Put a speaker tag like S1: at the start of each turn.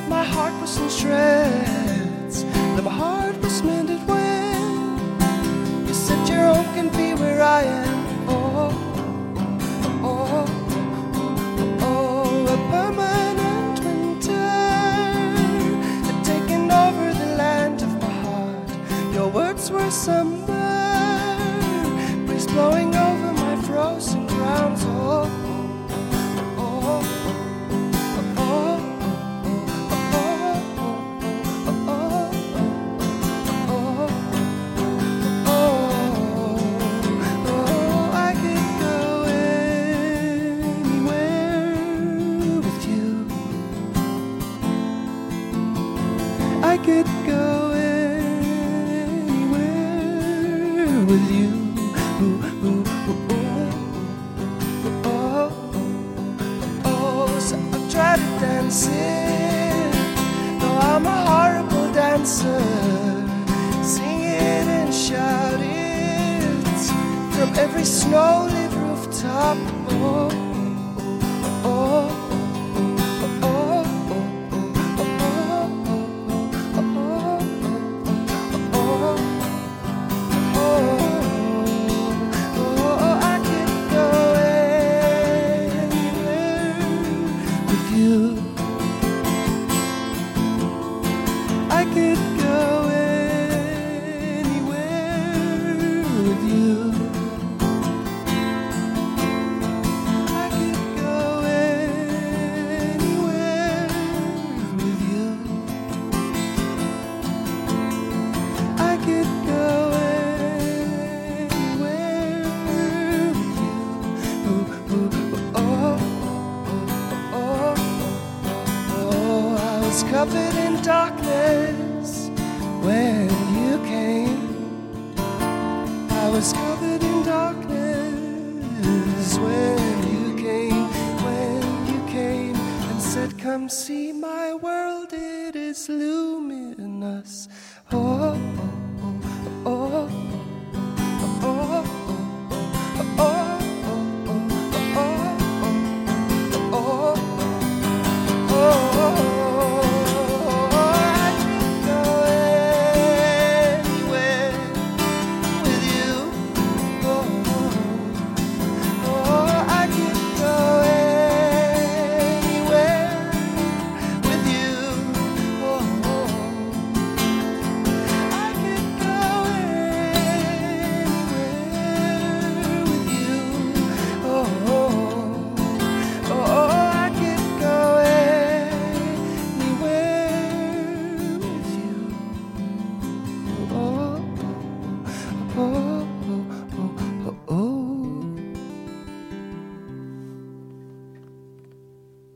S1: that my heart was in shreds, that my heart was mended when you said your home can be where I am. Oh, oh, oh, a permanent winter had taken over the land of my heart. Your words were summer, with you. Ooh, ooh, ooh, ooh. Oh, oh, so I've to dance it. Though I'm a horrible dancer. Sing and shout from every snow-lit rooftop. Oh, oh, you. Covered in darkness when you came. I was covered in darkness when you came, when you came and said, Come see my world, it is luminous. Oh,